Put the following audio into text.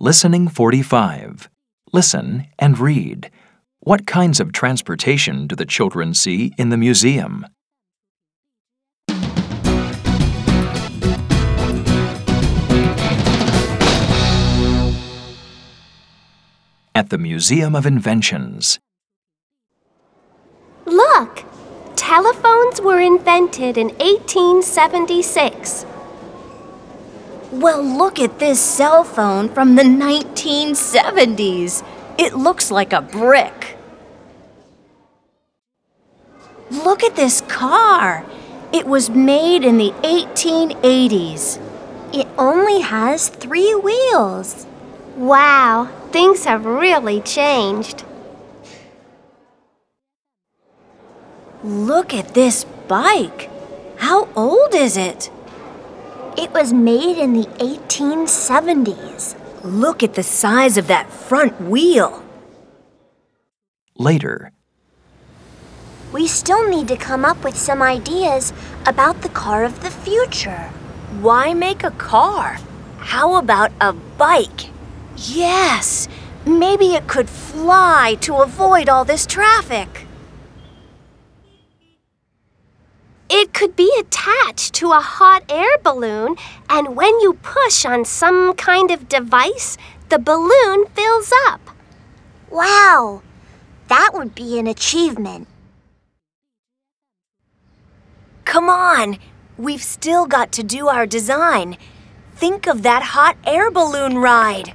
Listening 45. Listen and read. What kinds of transportation do the children see in the museum? At the Museum of Inventions. Look! Telephones were invented in 1876. Well, look at this cell phone from the 1970s. It looks like a brick. Look at this car. It was made in the 1880s. It only has three wheels. Wow, things have really changed. Look at this bike. How old is it? It was made in the 1870s. Look at the size of that front wheel. Later. We still need to come up with some ideas about the car of the future. Why make a car? How about a bike? Yes, maybe it could fly to avoid all this traffic. It could be attached to a hot air balloon, and when you push on some kind of device, the balloon fills up. Wow! That would be an achievement. Come on, we've still got to do our design. Think of that hot air balloon ride.